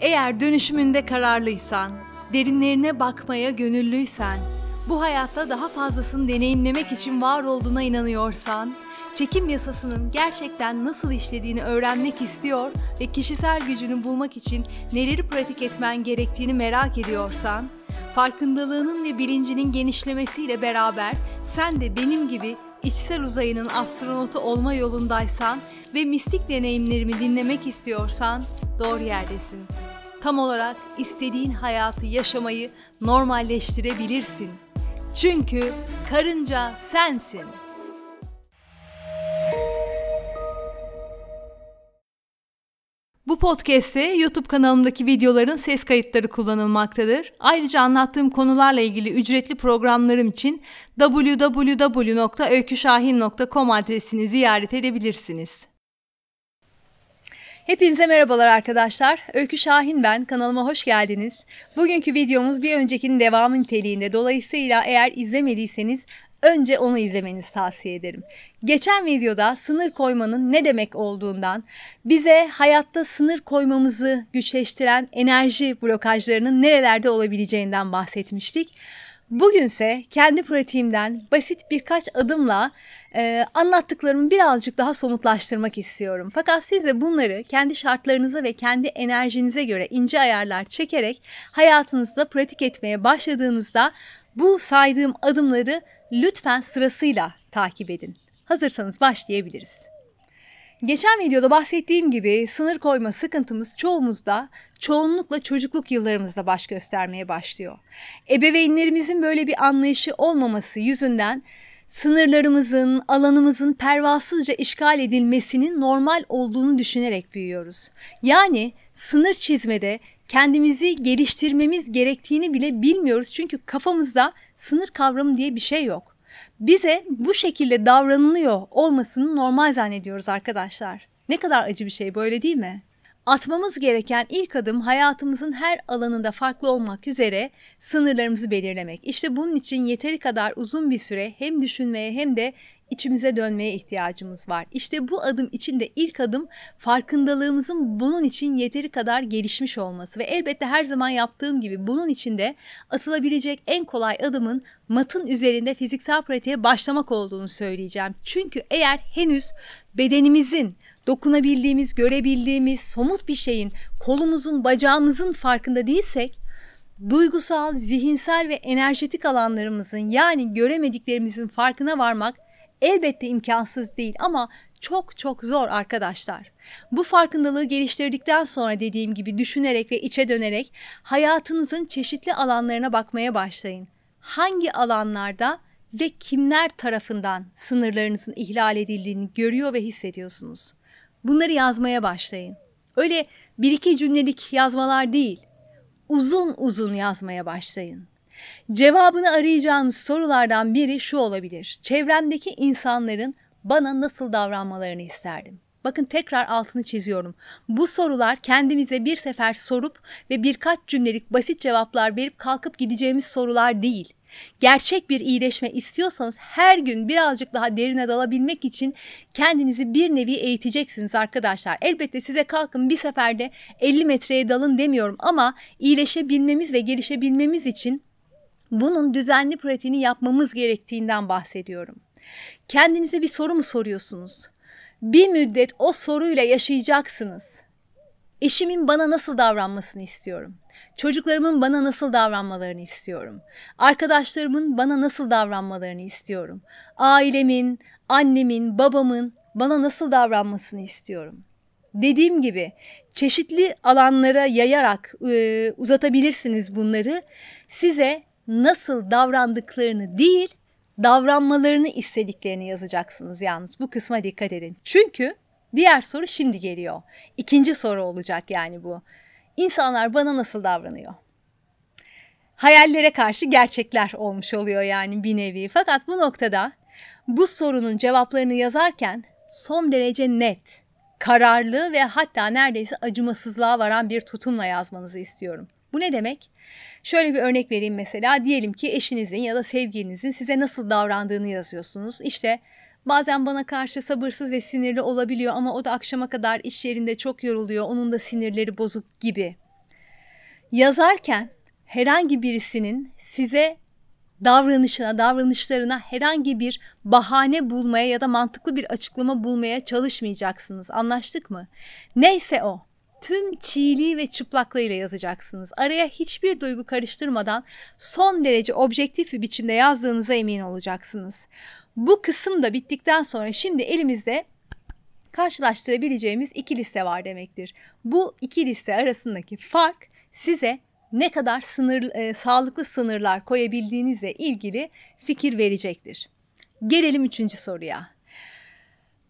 Eğer dönüşümünde kararlıysan, derinlerine bakmaya gönüllüysen, bu hayatta daha fazlasını deneyimlemek için var olduğuna inanıyorsan, çekim yasasının gerçekten nasıl işlediğini öğrenmek istiyor ve kişisel gücünü bulmak için neleri pratik etmen gerektiğini merak ediyorsan, farkındalığının ve bilincinin genişlemesiyle beraber sen de benim gibi içsel uzayının astronotu olma yolundaysan ve mistik deneyimlerimi dinlemek istiyorsan doğru yerdesin. Tam olarak istediğin hayatı yaşamayı normalleştirebilirsin. Çünkü karınca sensin. Bu podcast'te YouTube kanalımdaki videoların ses kayıtları kullanılmaktadır. Ayrıca anlattığım konularla ilgili ücretli programlarım için www.öyküşahin.com adresini ziyaret edebilirsiniz. Hepinize merhabalar arkadaşlar. Öykü Şahin ben. Kanalıma hoş geldiniz. Bugünkü videomuz bir öncekinin devamı niteliğinde. Dolayısıyla eğer izlemediyseniz önce onu izlemenizi tavsiye ederim. Geçen videoda sınır koymanın ne demek olduğundan, bize hayatta sınır koymamızı güçleştiren enerji blokajlarının nerelerde olabileceğinden bahsetmiştik. Bugünse kendi pratiğimden basit birkaç adımla e, anlattıklarımı birazcık daha somutlaştırmak istiyorum. Fakat siz de bunları kendi şartlarınıza ve kendi enerjinize göre ince ayarlar çekerek hayatınızda pratik etmeye başladığınızda bu saydığım adımları lütfen sırasıyla takip edin. Hazırsanız başlayabiliriz. Geçen videoda bahsettiğim gibi sınır koyma sıkıntımız çoğumuzda çoğunlukla çocukluk yıllarımızda baş göstermeye başlıyor. Ebeveynlerimizin böyle bir anlayışı olmaması yüzünden sınırlarımızın, alanımızın pervasızca işgal edilmesinin normal olduğunu düşünerek büyüyoruz. Yani sınır çizmede kendimizi geliştirmemiz gerektiğini bile bilmiyoruz çünkü kafamızda sınır kavramı diye bir şey yok. Bize bu şekilde davranılıyor olmasını normal zannediyoruz arkadaşlar. Ne kadar acı bir şey böyle değil mi? Atmamız gereken ilk adım hayatımızın her alanında farklı olmak üzere sınırlarımızı belirlemek. İşte bunun için yeteri kadar uzun bir süre hem düşünmeye hem de içimize dönmeye ihtiyacımız var. İşte bu adım için de ilk adım farkındalığımızın bunun için yeteri kadar gelişmiş olması ve elbette her zaman yaptığım gibi bunun için de atılabilecek en kolay adımın matın üzerinde fiziksel pratiğe başlamak olduğunu söyleyeceğim. Çünkü eğer henüz bedenimizin dokunabildiğimiz, görebildiğimiz somut bir şeyin kolumuzun, bacağımızın farkında değilsek duygusal, zihinsel ve enerjetik alanlarımızın yani göremediklerimizin farkına varmak elbette imkansız değil ama çok çok zor arkadaşlar. Bu farkındalığı geliştirdikten sonra dediğim gibi düşünerek ve içe dönerek hayatınızın çeşitli alanlarına bakmaya başlayın. Hangi alanlarda ve kimler tarafından sınırlarınızın ihlal edildiğini görüyor ve hissediyorsunuz? Bunları yazmaya başlayın. Öyle bir iki cümlelik yazmalar değil, uzun uzun yazmaya başlayın. Cevabını arayacağınız sorulardan biri şu olabilir. Çevremdeki insanların bana nasıl davranmalarını isterdim. Bakın tekrar altını çiziyorum. Bu sorular kendimize bir sefer sorup ve birkaç cümlelik basit cevaplar verip kalkıp gideceğimiz sorular değil. Gerçek bir iyileşme istiyorsanız her gün birazcık daha derine dalabilmek için kendinizi bir nevi eğiteceksiniz arkadaşlar. Elbette size kalkın bir seferde 50 metreye dalın demiyorum ama iyileşebilmemiz ve gelişebilmemiz için bunun düzenli pratiğini yapmamız gerektiğinden bahsediyorum. Kendinize bir soru mu soruyorsunuz? Bir müddet o soruyla yaşayacaksınız. Eşimin bana nasıl davranmasını istiyorum. Çocuklarımın bana nasıl davranmalarını istiyorum. Arkadaşlarımın bana nasıl davranmalarını istiyorum. Ailemin, annemin, babamın bana nasıl davranmasını istiyorum. Dediğim gibi çeşitli alanlara yayarak e, uzatabilirsiniz bunları. Size nasıl davrandıklarını değil, davranmalarını istediklerini yazacaksınız yalnız. Bu kısma dikkat edin. Çünkü diğer soru şimdi geliyor. İkinci soru olacak yani bu. İnsanlar bana nasıl davranıyor? Hayallere karşı gerçekler olmuş oluyor yani bir nevi. Fakat bu noktada bu sorunun cevaplarını yazarken son derece net, kararlı ve hatta neredeyse acımasızlığa varan bir tutumla yazmanızı istiyorum. Bu ne demek? Şöyle bir örnek vereyim mesela. Diyelim ki eşinizin ya da sevgilinizin size nasıl davrandığını yazıyorsunuz. İşte bazen bana karşı sabırsız ve sinirli olabiliyor ama o da akşama kadar iş yerinde çok yoruluyor. Onun da sinirleri bozuk gibi. yazarken herhangi birisinin size davranışına, davranışlarına herhangi bir bahane bulmaya ya da mantıklı bir açıklama bulmaya çalışmayacaksınız. Anlaştık mı? Neyse o. Tüm çiğliği ve çıplaklığıyla yazacaksınız. Araya hiçbir duygu karıştırmadan son derece objektif bir biçimde yazdığınıza emin olacaksınız. Bu kısım da bittikten sonra şimdi elimizde karşılaştırabileceğimiz iki liste var demektir. Bu iki liste arasındaki fark size ne kadar sınır, e, sağlıklı sınırlar koyabildiğinizle ilgili fikir verecektir. Gelelim üçüncü soruya.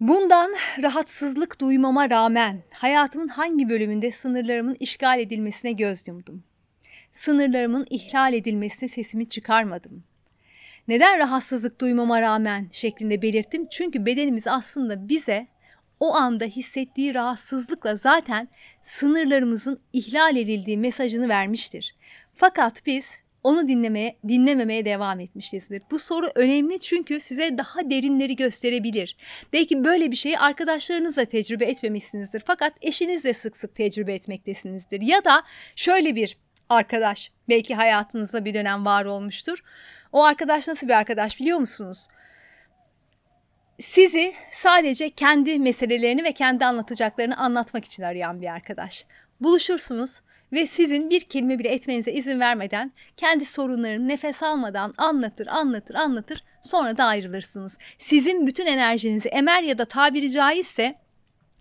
Bundan rahatsızlık duymama rağmen hayatımın hangi bölümünde sınırlarımın işgal edilmesine göz yumdum? Sınırlarımın ihlal edilmesine sesimi çıkarmadım. Neden rahatsızlık duymama rağmen şeklinde belirttim? Çünkü bedenimiz aslında bize o anda hissettiği rahatsızlıkla zaten sınırlarımızın ihlal edildiği mesajını vermiştir. Fakat biz onu dinlemeye, dinlememeye devam etmişizdir. Bu soru önemli çünkü size daha derinleri gösterebilir. Belki böyle bir şeyi arkadaşlarınızla tecrübe etmemişsinizdir. Fakat eşinizle sık sık tecrübe etmektesinizdir. Ya da şöyle bir arkadaş belki hayatınızda bir dönem var olmuştur. O arkadaş nasıl bir arkadaş biliyor musunuz? sizi sadece kendi meselelerini ve kendi anlatacaklarını anlatmak için arayan bir arkadaş. Buluşursunuz ve sizin bir kelime bile etmenize izin vermeden kendi sorunlarını nefes almadan anlatır, anlatır, anlatır sonra da ayrılırsınız. Sizin bütün enerjinizi emer ya da tabiri caizse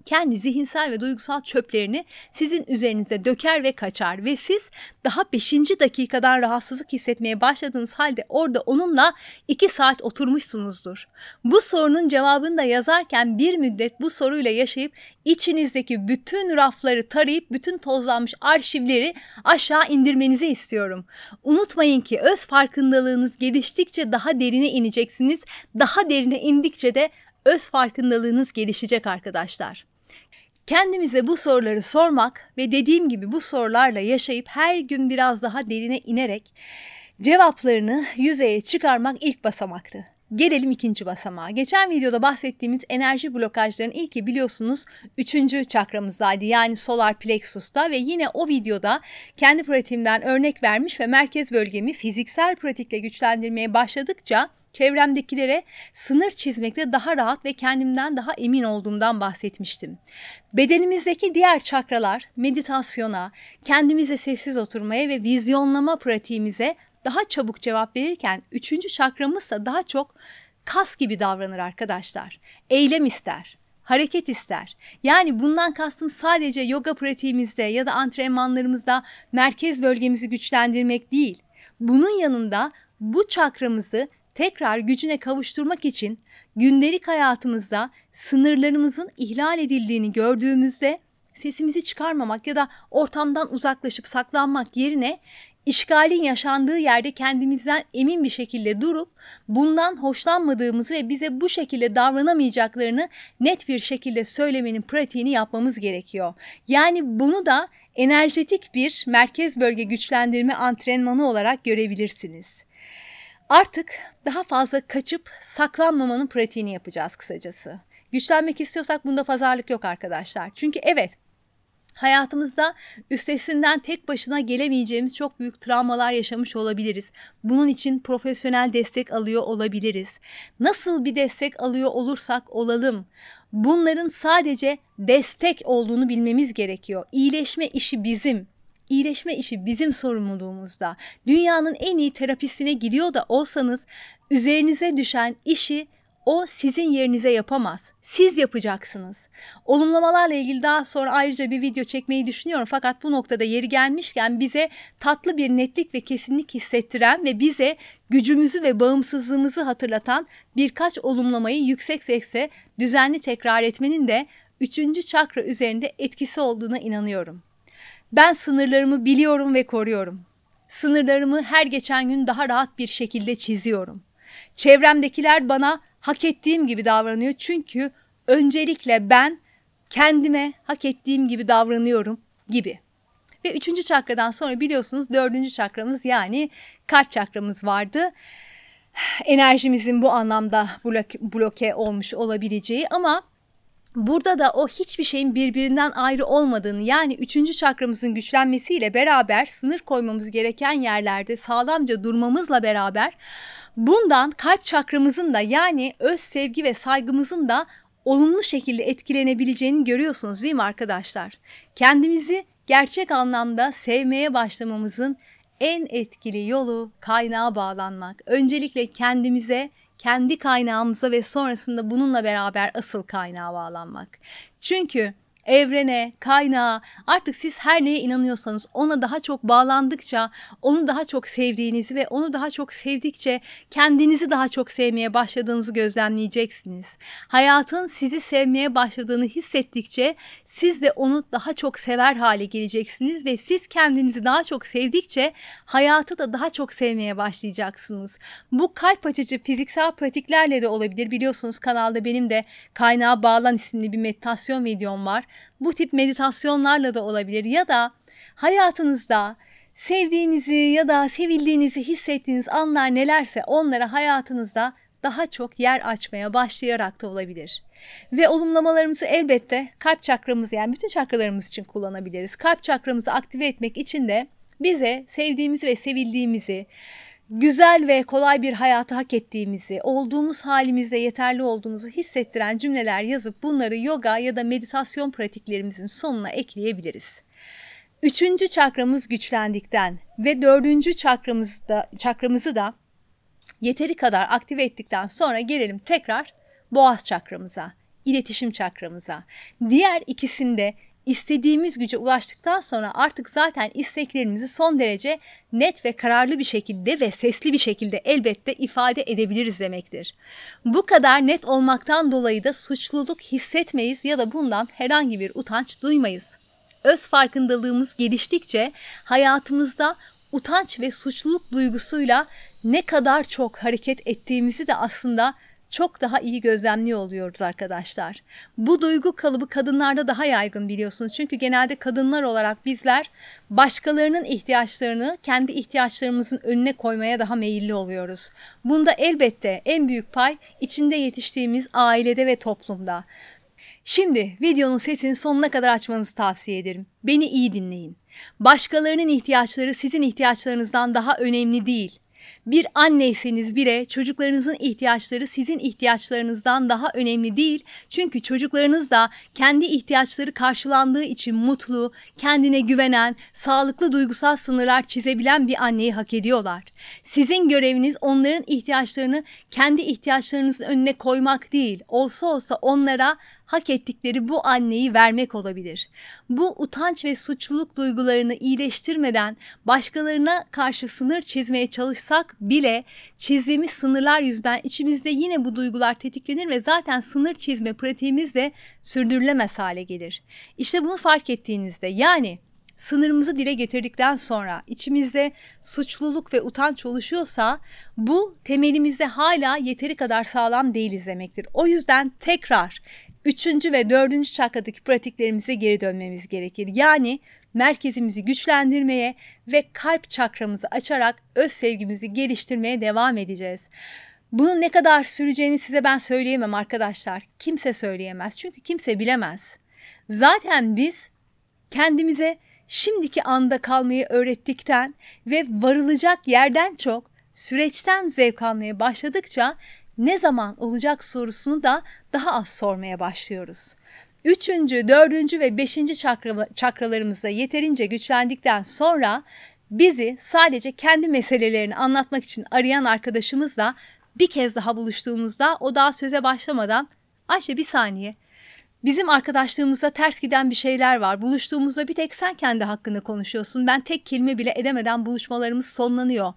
kendi zihinsel ve duygusal çöplerini sizin üzerinize döker ve kaçar ve siz daha 5. dakikadan rahatsızlık hissetmeye başladığınız halde orada onunla 2 saat oturmuşsunuzdur. Bu sorunun cevabını da yazarken bir müddet bu soruyla yaşayıp içinizdeki bütün rafları tarayıp bütün tozlanmış arşivleri aşağı indirmenizi istiyorum. Unutmayın ki öz farkındalığınız geliştikçe daha derine ineceksiniz. Daha derine indikçe de öz farkındalığınız gelişecek arkadaşlar. Kendimize bu soruları sormak ve dediğim gibi bu sorularla yaşayıp her gün biraz daha derine inerek cevaplarını yüzeye çıkarmak ilk basamaktı. Gelelim ikinci basamağa. Geçen videoda bahsettiğimiz enerji blokajlarının ilki biliyorsunuz üçüncü çakramızdaydı. Yani solar plexus'ta ve yine o videoda kendi pratiğimden örnek vermiş ve merkez bölgemi fiziksel pratikle güçlendirmeye başladıkça çevremdekilere sınır çizmekte daha rahat ve kendimden daha emin olduğumdan bahsetmiştim. Bedenimizdeki diğer çakralar meditasyona, kendimize sessiz oturmaya ve vizyonlama pratiğimize daha çabuk cevap verirken üçüncü çakramız da daha çok kas gibi davranır arkadaşlar. Eylem ister hareket ister. Yani bundan kastım sadece yoga pratiğimizde ya da antrenmanlarımızda merkez bölgemizi güçlendirmek değil. Bunun yanında bu çakramızı tekrar gücüne kavuşturmak için gündelik hayatımızda sınırlarımızın ihlal edildiğini gördüğümüzde sesimizi çıkarmamak ya da ortamdan uzaklaşıp saklanmak yerine işgalin yaşandığı yerde kendimizden emin bir şekilde durup bundan hoşlanmadığımızı ve bize bu şekilde davranamayacaklarını net bir şekilde söylemenin pratiğini yapmamız gerekiyor. Yani bunu da enerjetik bir merkez bölge güçlendirme antrenmanı olarak görebilirsiniz. Artık daha fazla kaçıp saklanmamanın pratiğini yapacağız kısacası. Güçlenmek istiyorsak bunda pazarlık yok arkadaşlar. Çünkü evet Hayatımızda üstesinden tek başına gelemeyeceğimiz çok büyük travmalar yaşamış olabiliriz. Bunun için profesyonel destek alıyor olabiliriz. Nasıl bir destek alıyor olursak olalım. Bunların sadece destek olduğunu bilmemiz gerekiyor. İyileşme işi bizim. İyileşme işi bizim sorumluluğumuzda. Dünyanın en iyi terapisine gidiyor da olsanız üzerinize düşen işi o sizin yerinize yapamaz. Siz yapacaksınız. Olumlamalarla ilgili daha sonra ayrıca bir video çekmeyi düşünüyorum. Fakat bu noktada yeri gelmişken bize tatlı bir netlik ve kesinlik hissettiren ve bize gücümüzü ve bağımsızlığımızı hatırlatan birkaç olumlamayı yüksek sesle düzenli tekrar etmenin de üçüncü çakra üzerinde etkisi olduğuna inanıyorum. Ben sınırlarımı biliyorum ve koruyorum. Sınırlarımı her geçen gün daha rahat bir şekilde çiziyorum. Çevremdekiler bana hak ettiğim gibi davranıyor çünkü öncelikle ben kendime hak ettiğim gibi davranıyorum gibi. Ve üçüncü çakradan sonra biliyorsunuz dördüncü çakramız yani kalp çakramız vardı. Enerjimizin bu anlamda bloke, bloke olmuş olabileceği ama Burada da o hiçbir şeyin birbirinden ayrı olmadığını yani üçüncü çakramızın güçlenmesiyle beraber sınır koymamız gereken yerlerde sağlamca durmamızla beraber bundan kalp çakramızın da yani öz sevgi ve saygımızın da olumlu şekilde etkilenebileceğini görüyorsunuz değil mi arkadaşlar? Kendimizi gerçek anlamda sevmeye başlamamızın en etkili yolu kaynağa bağlanmak. Öncelikle kendimize, kendi kaynağımıza ve sonrasında bununla beraber asıl kaynağa bağlanmak. Çünkü evrene, kaynağa artık siz her neye inanıyorsanız ona daha çok bağlandıkça onu daha çok sevdiğinizi ve onu daha çok sevdikçe kendinizi daha çok sevmeye başladığınızı gözlemleyeceksiniz. Hayatın sizi sevmeye başladığını hissettikçe siz de onu daha çok sever hale geleceksiniz ve siz kendinizi daha çok sevdikçe hayatı da daha çok sevmeye başlayacaksınız. Bu kalp açıcı fiziksel pratiklerle de olabilir. Biliyorsunuz kanalda benim de kaynağa bağlan isimli bir meditasyon videom var. Bu tip meditasyonlarla da olabilir ya da hayatınızda sevdiğinizi ya da sevildiğinizi hissettiğiniz anlar nelerse onlara hayatınızda daha çok yer açmaya başlayarak da olabilir. Ve olumlamalarımızı elbette kalp çakramız yani bütün çakralarımız için kullanabiliriz. Kalp çakramızı aktive etmek için de bize sevdiğimizi ve sevildiğimizi, güzel ve kolay bir hayatı hak ettiğimizi, olduğumuz halimizde yeterli olduğumuzu hissettiren cümleler yazıp bunları yoga ya da meditasyon pratiklerimizin sonuna ekleyebiliriz. Üçüncü çakramız güçlendikten ve dördüncü çakramızda, çakramızı da yeteri kadar aktive ettikten sonra gelelim tekrar boğaz çakramıza, iletişim çakramıza. Diğer ikisinde istediğimiz güce ulaştıktan sonra artık zaten isteklerimizi son derece net ve kararlı bir şekilde ve sesli bir şekilde elbette ifade edebiliriz demektir. Bu kadar net olmaktan dolayı da suçluluk hissetmeyiz ya da bundan herhangi bir utanç duymayız. Öz farkındalığımız geliştikçe hayatımızda utanç ve suçluluk duygusuyla ne kadar çok hareket ettiğimizi de aslında çok daha iyi gözlemliyor oluyoruz arkadaşlar. Bu duygu kalıbı kadınlarda daha yaygın biliyorsunuz. Çünkü genelde kadınlar olarak bizler başkalarının ihtiyaçlarını kendi ihtiyaçlarımızın önüne koymaya daha meyilli oluyoruz. Bunda elbette en büyük pay içinde yetiştiğimiz ailede ve toplumda. Şimdi videonun sesini sonuna kadar açmanızı tavsiye ederim. Beni iyi dinleyin. Başkalarının ihtiyaçları sizin ihtiyaçlarınızdan daha önemli değil. Bir anneyseniz bile çocuklarınızın ihtiyaçları sizin ihtiyaçlarınızdan daha önemli değil. Çünkü çocuklarınız da kendi ihtiyaçları karşılandığı için mutlu, kendine güvenen, sağlıklı duygusal sınırlar çizebilen bir anneyi hak ediyorlar. Sizin göreviniz onların ihtiyaçlarını kendi ihtiyaçlarınızın önüne koymak değil. Olsa olsa onlara hak ettikleri bu anneyi vermek olabilir. Bu utanç ve suçluluk duygularını iyileştirmeden başkalarına karşı sınır çizmeye çalışsak bile çizdiğimiz sınırlar yüzünden içimizde yine bu duygular tetiklenir ve zaten sınır çizme pratiğimiz de sürdürülemez hale gelir. İşte bunu fark ettiğinizde yani sınırımızı dile getirdikten sonra içimizde suçluluk ve utanç oluşuyorsa bu temelimizde hala yeteri kadar sağlam değiliz demektir. O yüzden tekrar üçüncü ve dördüncü çakradaki pratiklerimize geri dönmemiz gerekir. Yani merkezimizi güçlendirmeye ve kalp çakramızı açarak öz sevgimizi geliştirmeye devam edeceğiz. Bunun ne kadar süreceğini size ben söyleyemem arkadaşlar. Kimse söyleyemez. Çünkü kimse bilemez. Zaten biz kendimize şimdiki anda kalmayı öğrettikten ve varılacak yerden çok süreçten zevk almaya başladıkça ne zaman olacak sorusunu da daha az sormaya başlıyoruz. Üçüncü, dördüncü ve beşinci çakra, çakralarımızda yeterince güçlendikten sonra bizi sadece kendi meselelerini anlatmak için arayan arkadaşımızla bir kez daha buluştuğumuzda o daha söze başlamadan Ayşe bir saniye Bizim arkadaşlığımızda ters giden bir şeyler var. Buluştuğumuzda bir tek sen kendi hakkında konuşuyorsun. Ben tek kelime bile edemeden buluşmalarımız sonlanıyor.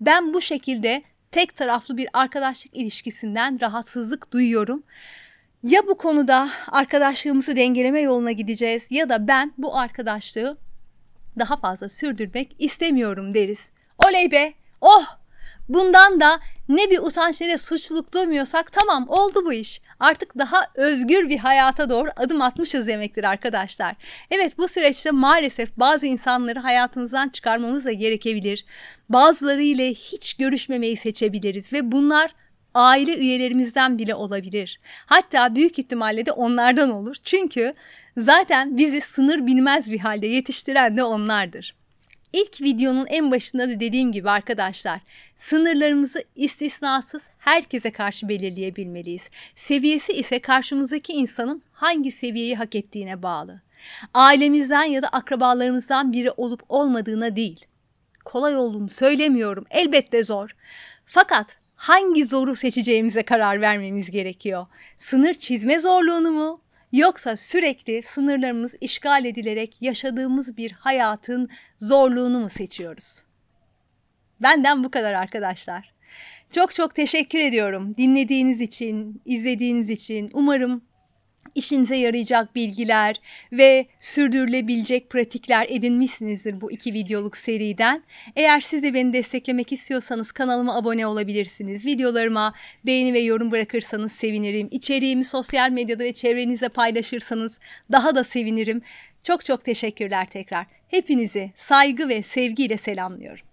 Ben bu şekilde tek taraflı bir arkadaşlık ilişkisinden rahatsızlık duyuyorum. Ya bu konuda arkadaşlığımızı dengeleme yoluna gideceğiz ya da ben bu arkadaşlığı daha fazla sürdürmek istemiyorum deriz. Oley be! Oh! Bundan da ne bir utanç ne de suçluluk duymuyorsak tamam oldu bu iş. Artık daha özgür bir hayata doğru adım atmışız demektir arkadaşlar. Evet bu süreçte maalesef bazı insanları hayatımızdan çıkarmamız da gerekebilir. Bazıları ile hiç görüşmemeyi seçebiliriz ve bunlar aile üyelerimizden bile olabilir. Hatta büyük ihtimalle de onlardan olur. Çünkü zaten bizi sınır bilmez bir halde yetiştiren de onlardır. İlk videonun en başında da dediğim gibi arkadaşlar, sınırlarımızı istisnasız herkese karşı belirleyebilmeliyiz. Seviyesi ise karşımızdaki insanın hangi seviyeyi hak ettiğine bağlı. Ailemizden ya da akrabalarımızdan biri olup olmadığına değil. Kolay olduğunu söylemiyorum, elbette zor. Fakat hangi zoru seçeceğimize karar vermemiz gerekiyor. Sınır çizme zorluğunu mu Yoksa sürekli sınırlarımız işgal edilerek yaşadığımız bir hayatın zorluğunu mu seçiyoruz? Benden bu kadar arkadaşlar. Çok çok teşekkür ediyorum dinlediğiniz için, izlediğiniz için. Umarım işinize yarayacak bilgiler ve sürdürülebilecek pratikler edinmişsinizdir bu iki videoluk seriden. Eğer siz de beni desteklemek istiyorsanız kanalıma abone olabilirsiniz. Videolarıma beğeni ve yorum bırakırsanız sevinirim. İçeriğimi sosyal medyada ve çevrenizde paylaşırsanız daha da sevinirim. Çok çok teşekkürler tekrar. Hepinizi saygı ve sevgiyle selamlıyorum.